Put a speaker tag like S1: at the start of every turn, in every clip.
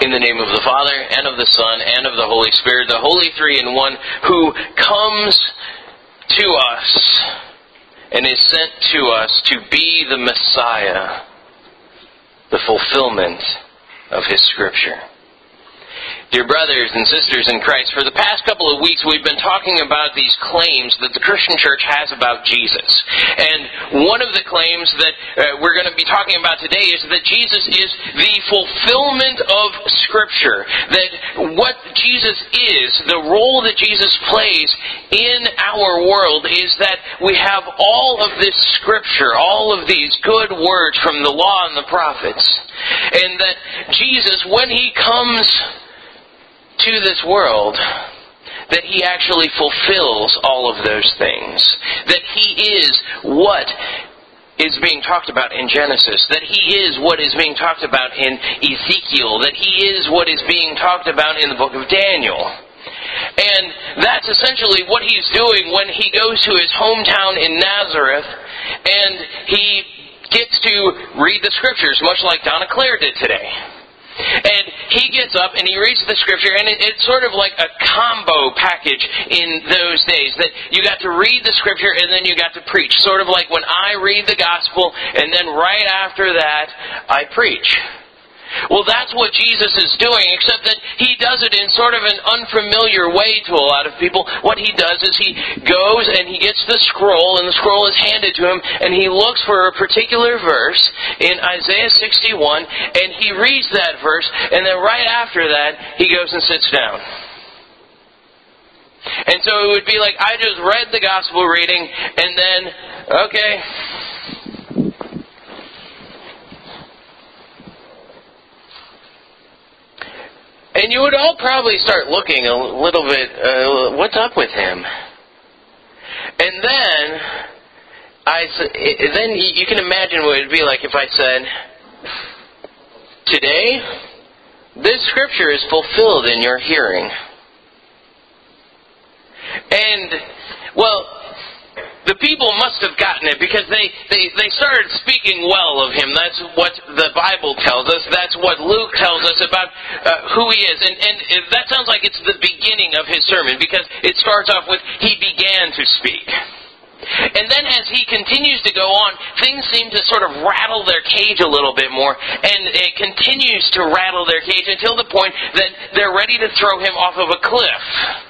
S1: In the name of the Father, and of the Son, and of the Holy Spirit, the Holy Three in One, who comes to us and is sent to us to be the Messiah, the fulfillment of His Scripture. Dear brothers and sisters in Christ, for the past couple of weeks we've been talking about these claims that the Christian church has about Jesus. And one of the claims that uh, we're going to be talking about today is that Jesus is the fulfillment of Scripture. That what Jesus is, the role that Jesus plays in our world is that we have all of this Scripture, all of these good words from the law and the prophets. And that Jesus, when He comes to this world that he actually fulfills all of those things. That he is what is being talked about in Genesis, that he is what is being talked about in Ezekiel, that he is what is being talked about in the book of Daniel. And that's essentially what he's doing when he goes to his hometown in Nazareth and he gets to read the scriptures, much like Donna Claire did today. And he gets up and he reads the scripture, and it, it's sort of like a combo package in those days that you got to read the scripture and then you got to preach. Sort of like when I read the gospel, and then right after that, I preach. Well, that's what Jesus is doing, except that he does it in sort of an unfamiliar way to a lot of people. What he does is he goes and he gets the scroll, and the scroll is handed to him, and he looks for a particular verse in Isaiah 61, and he reads that verse, and then right after that, he goes and sits down. And so it would be like I just read the gospel reading, and then, okay, And you would all probably start looking a little bit, uh, what's up with him? And then, I, then you can imagine what it would be like if I said, Today, this scripture is fulfilled in your hearing. And, well, the people must have gotten it because they, they, they started speaking well of him. That's what the Bible tells us. That's what Luke tells us about uh, who he is. And, and that sounds like it's the beginning of his sermon because it starts off with, he began to speak. And then as he continues to go on, things seem to sort of rattle their cage a little bit more, and it continues to rattle their cage until the point that they're ready to throw him off of a cliff.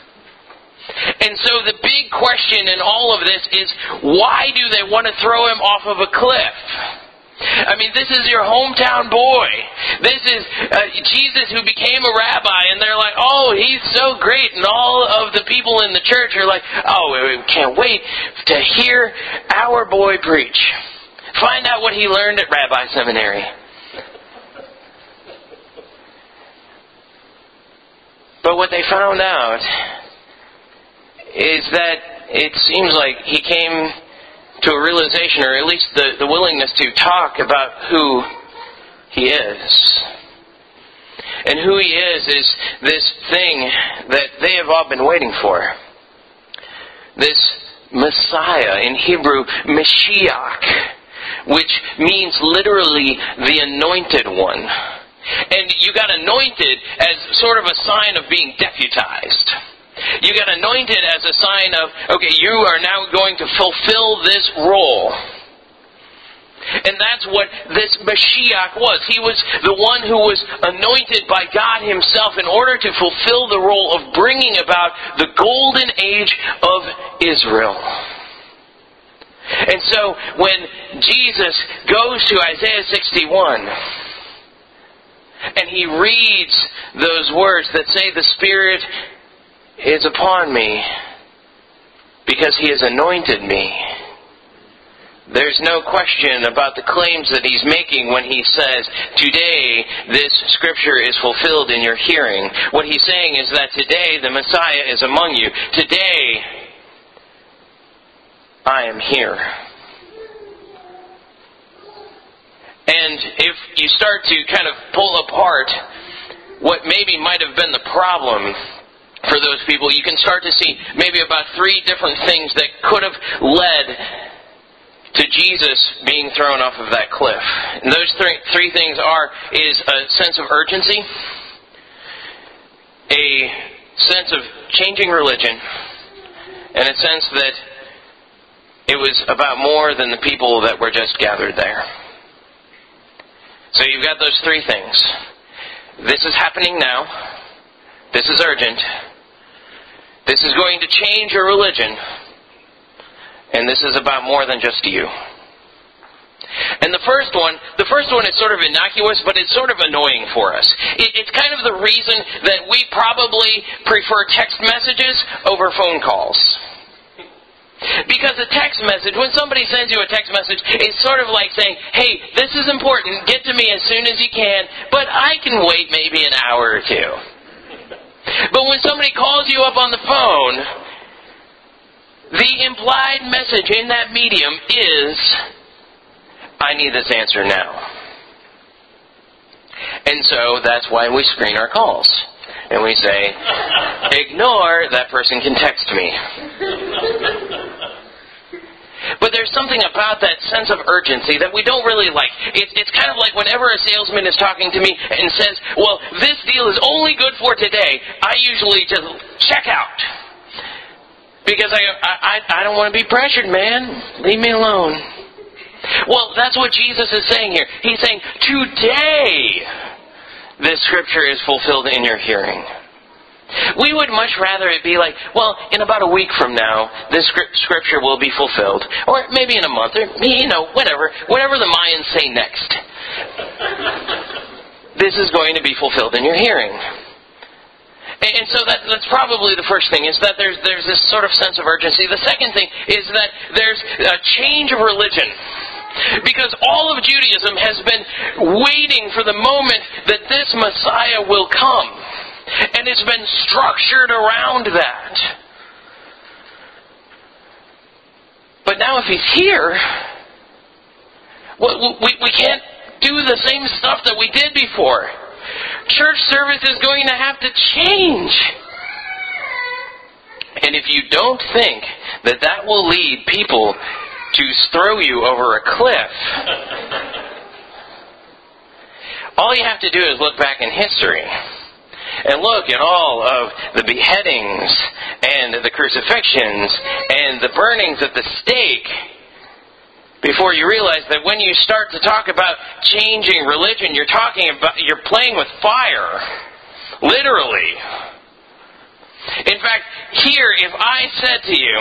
S1: And so the big question in all of this is why do they want to throw him off of a cliff? I mean, this is your hometown boy. This is uh, Jesus who became a rabbi, and they're like, oh, he's so great. And all of the people in the church are like, oh, we can't wait to hear our boy preach. Find out what he learned at Rabbi Seminary. But what they found out is that it seems like he came to a realization, or at least the, the willingness to talk about who he is. And who he is is this thing that they have all been waiting for. This Messiah, in Hebrew, Mashiach, which means literally the anointed one. And you got anointed as sort of a sign of being deputized. You got anointed as a sign of, okay, you are now going to fulfill this role. And that's what this Mashiach was. He was the one who was anointed by God Himself in order to fulfill the role of bringing about the golden age of Israel. And so when Jesus goes to Isaiah 61, and he reads those words that say, The Spirit is upon me because he has anointed me. There's no question about the claims that he's making when he says, Today this scripture is fulfilled in your hearing. What he's saying is that today the Messiah is among you. Today I am here. And if you start to kind of pull apart what maybe might have been the problem for those people, you can start to see maybe about three different things that could have led to Jesus being thrown off of that cliff. And those three, three things are is a sense of urgency, a sense of changing religion and a sense that it was about more than the people that were just gathered there. So you've got those three things. This is happening now. This is urgent. This is going to change your religion. And this is about more than just you. And the first one, the first one is sort of innocuous, but it's sort of annoying for us. It, it's kind of the reason that we probably prefer text messages over phone calls. Because a text message, when somebody sends you a text message, it's sort of like saying, hey, this is important, get to me as soon as you can, but I can wait maybe an hour or two. But when somebody calls you up on the phone, the implied message in that medium is, I need this answer now. And so that's why we screen our calls. And we say, ignore, that person can text me. But there's something about that sense of urgency that we don't really like. It's, it's kind of like whenever a salesman is talking to me and says, well, this deal is only good for today, I usually just check out. Because I, I, I don't want to be pressured, man. Leave me alone. Well, that's what Jesus is saying here. He's saying, today, this scripture is fulfilled in your hearing. We would much rather it be like, well, in about a week from now, this scripture will be fulfilled. Or maybe in a month, or, you know, whatever. Whatever the Mayans say next. this is going to be fulfilled in your hearing. And so that, that's probably the first thing, is that there's, there's this sort of sense of urgency. The second thing is that there's a change of religion. Because all of Judaism has been waiting for the moment that this Messiah will come. And it's been structured around that. But now if he's here, we, we can't do the same stuff that we did before. Church service is going to have to change. And if you don't think that that will lead people to throw you over a cliff, all you have to do is look back in history and look at all of the beheadings and the crucifixions and the burnings at the stake before you realize that when you start to talk about changing religion, you're talking about, you're playing with fire. Literally. In fact, here, if I said to you,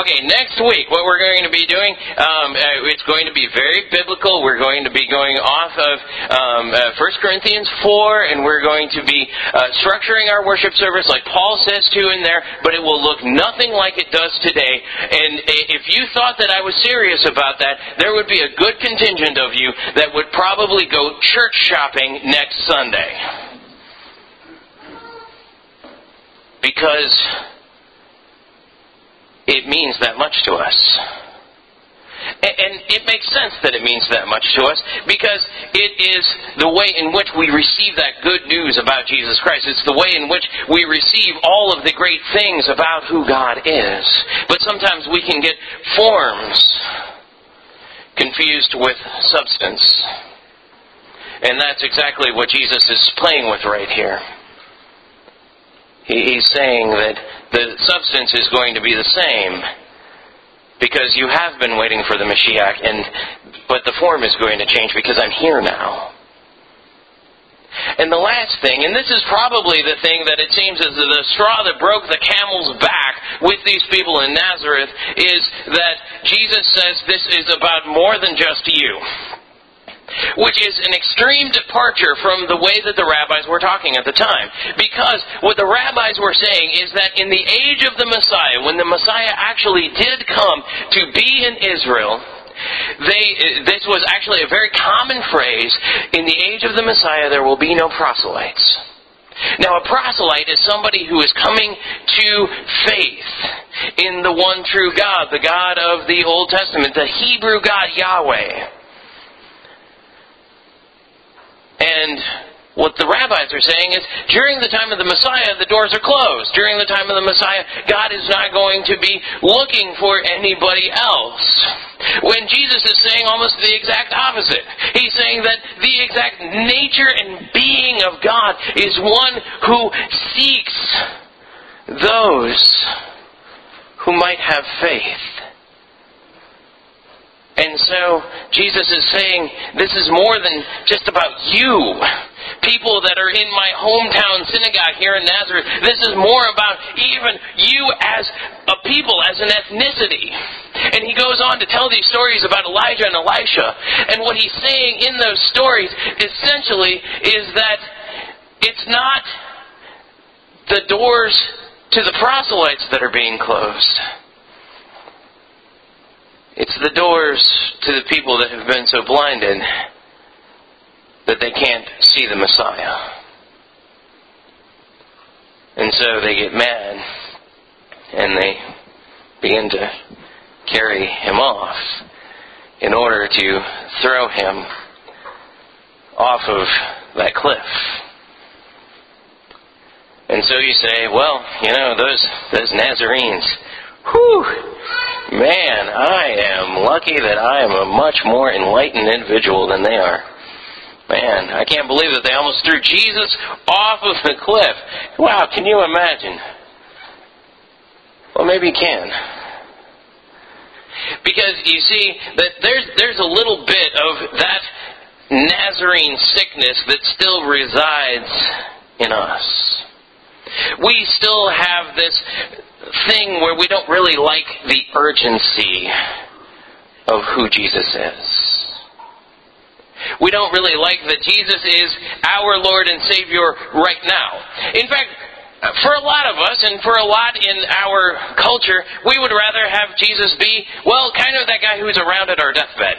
S1: okay, next week, what we're going to be doing, um, uh, it's going to be very biblical. We're going to be going off of um, uh, 1 Corinthians 4, and we're going to be uh, structuring our worship service like Paul says to in there, but it will look nothing like it does today. And if you thought that I was serious about that, there would be a good contingent of you that would probably go church shopping next Sunday. Because it means that much to us. And it makes sense that it means that much to us because it is the way in which we receive that good news about Jesus Christ. It's the way in which we receive all of the great things about who God is. But sometimes we can get forms confused with substance. And that's exactly what Jesus is playing with right here. He's saying that the substance is going to be the same because you have been waiting for the Mashiach, and but the form is going to change because I'm here now. And the last thing, and this is probably the thing that it seems is the straw that broke the camel's back with these people in Nazareth, is that Jesus says this is about more than just you which is an extreme departure from the way that the rabbis were talking at the time. Because what the rabbis were saying is that in the age of the Messiah, when the Messiah actually did come to be in Israel, they, this was actually a very common phrase. In the age of the Messiah, there will be no proselytes. Now, a proselyte is somebody who is coming to faith in the one true God, the God of the Old Testament, the Hebrew God Yahweh. And what the rabbis are saying is during the time of the Messiah, the doors are closed. During the time of the Messiah, God is not going to be looking for anybody else. When Jesus is saying almost the exact opposite. He's saying that the exact nature and being of God is one who seeks those who might have faith. And so Jesus is saying, this is more than just about you. People that are in my hometown synagogue here in Nazareth. This is more about even you as a people, as an ethnicity. And he goes on to tell these stories about Elijah and Elisha. And what he's saying in those stories essentially is that it's not the doors to the proselytes that are being closed. It's the doors to the people that have been so blinded that they can't see the Messiah. And so they get mad and they begin to carry him off in order to throw him off of that cliff. And so you say, well, you know, those those Nazarenes, whew, man, I am lucky that I am a much more enlightened individual than they are. Man, I can't believe that they almost threw Jesus off of the cliff. Wow, can you imagine? Well, maybe you can. Because you see that there's there's a little bit of that Nazarene sickness that still resides in us. We still have this thing where we don't really like the urgency of who Jesus is. We don't really like that Jesus is our Lord and Savior right now. In fact, for a lot of us and for a lot in our culture, we would rather have Jesus be, well, kind of that guy who's around at our deathbed.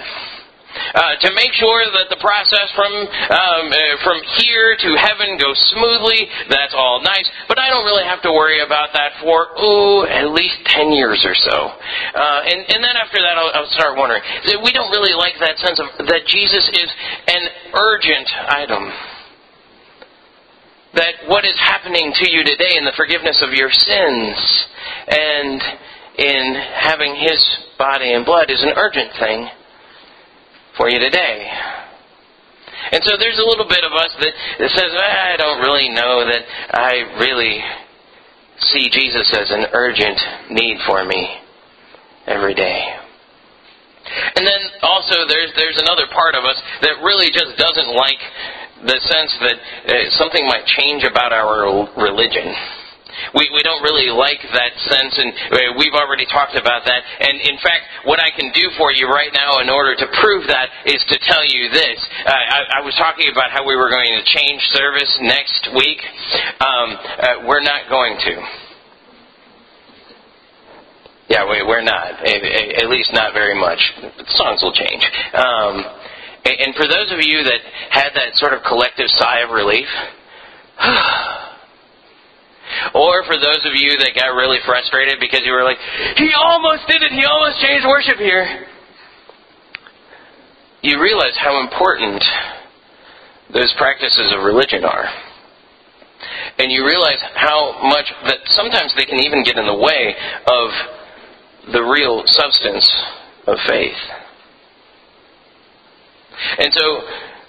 S1: Uh, to make sure that the process from um, uh, from here to heaven goes smoothly. That's all nice, but I don't really have to worry about that for oh at least ten years or so. Uh, and and then after that, I'll, I'll start wondering. We don't really like that sense of that Jesus is an urgent item that what is happening to you today in the forgiveness of your sins and in having His body and blood is an urgent thing for you today. And so there's a little bit of us that, that says, I don't really know that I really see Jesus as an urgent need for me every day. And then also there's there's another part of us that really just doesn't like the sense that uh, something might change about our religion. We, we don't really like that sense, and uh, we've already talked about that. And in fact, what I can do for you right now in order to prove that is to tell you this. Uh, I, I was talking about how we were going to change service next week. Um, uh, we're not going to. Yeah, we, we're not. At least not very much. The songs will change. Um, and for those of you that had that sort of collective sigh of relief, or for those of you that got really frustrated because you were like, he almost did it, he almost changed worship here, you realize how important those practices of religion are. And you realize how much that sometimes they can even get in the way of the real substance of faith. And so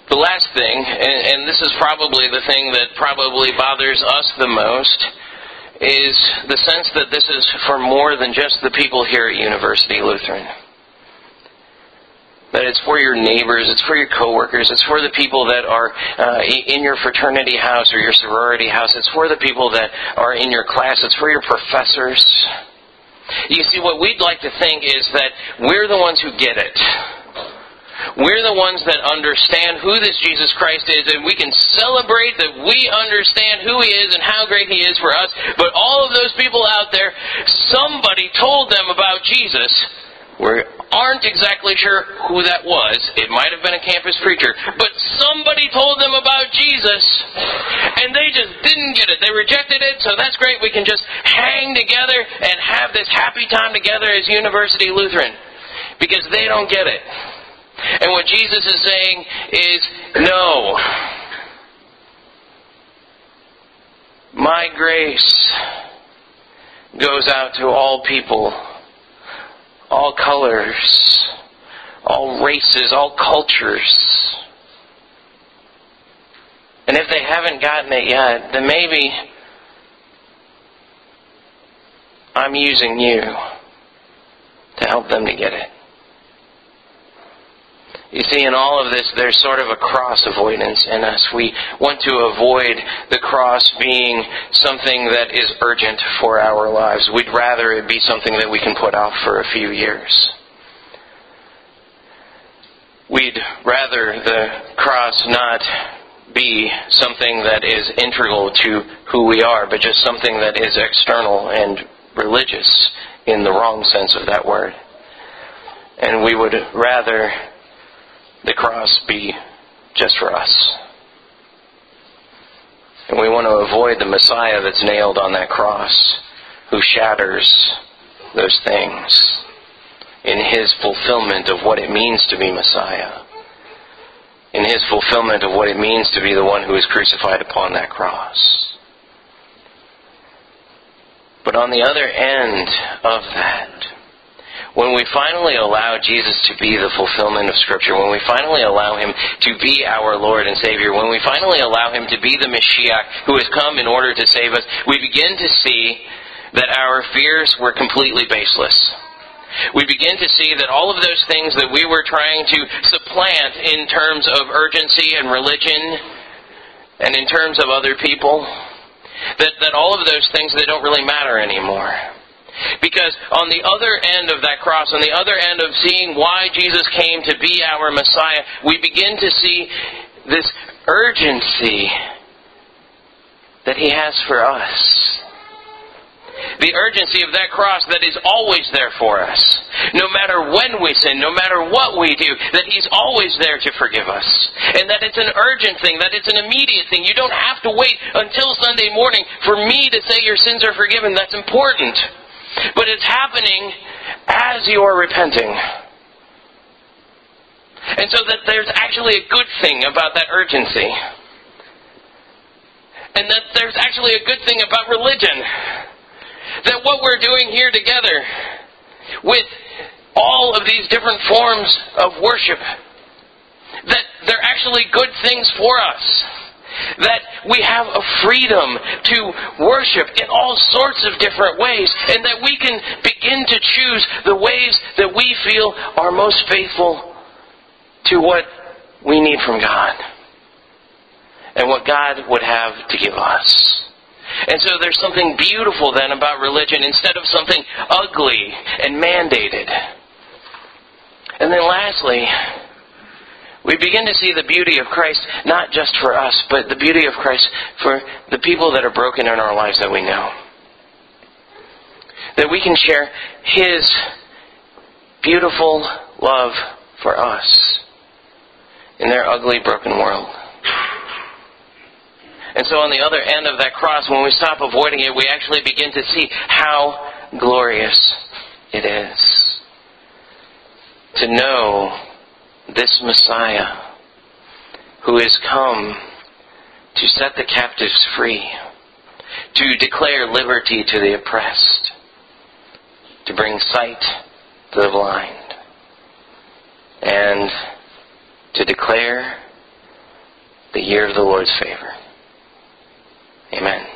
S1: the last thing, and, and, this is probably the thing that probably bothers us the most, is the sense that this is for more than just the people here at University Lutheran. That it's for your neighbors, it's for your coworkers, it's for the people that are uh, in your fraternity house or your sorority house, it's for the people that are in your class, it's for your professors. You see, what we'd like to think is that we're the ones who get it we're the ones that understand who this Jesus Christ is, and we can celebrate that we understand who He is and how great He is for us. But all of those people out there, somebody told them about Jesus. We aren't exactly sure who that was. It might have been a campus preacher. But somebody told them about Jesus, and they just didn't get it. They rejected it, so that's great. We can just hang together and have this happy time together as University Lutheran. Because they don't get it. And what Jesus is saying is, no. My grace goes out to all people, all colors, all races, all cultures. And if they haven't gotten it yet, then maybe I'm using you to help them to get it. You see, in all of this, there's sort of a cross avoidance in us. We want to avoid the cross being something that is urgent for our lives. We'd rather it be something that we can put off for a few years. We'd rather the cross not be something that is integral to who we are, but just something that is external and religious in the wrong sense of that word. And we would rather the cross be just for us. And we want to avoid the Messiah that's nailed on that cross, who shatters those things in his fulfillment of what it means to be Messiah, in his fulfillment of what it means to be the one who is crucified upon that cross. But on the other end of that, when we finally allow Jesus to be the fulfillment of Scripture, when we finally allow Him to be our Lord and Savior, when we finally allow Him to be the Mashiach who has come in order to save us, we begin to see that our fears were completely baseless. We begin to see that all of those things that we were trying to supplant in terms of urgency and religion and in terms of other people, that, that all of those things, they don't really matter anymore. Because on the other end of that cross, on the other end of seeing why Jesus came to be our Messiah, we begin to see this urgency that He has for us. The urgency of that cross that is always there for us. No matter when we sin, no matter what we do, that He's always there to forgive us. And that it's an urgent thing, that it's an immediate thing. You don't have to wait until Sunday morning for me to say your sins are forgiven. That's important. But it's happening as you are repenting. And so that there's actually a good thing about that urgency. And that there's actually a good thing about religion. That what we're doing here together with all of these different forms of worship, that they're actually good things for us that we have a freedom to worship in all sorts of different ways, and that we can begin to choose the ways that we feel are most faithful to what we need from God and what God would have to give us. And so there's something beautiful then about religion instead of something ugly and mandated. And then lastly, we begin to see the beauty of Christ not just for us, but the beauty of Christ for the people that are broken in our lives that we know. That we can share His beautiful love for us in their ugly, broken world. And so on the other end of that cross, when we stop avoiding it, we actually begin to see how glorious it is. To know this Messiah who has come to set the captives free, to declare liberty to the oppressed, to bring sight to the blind, and to declare the year of the Lord's favor. Amen.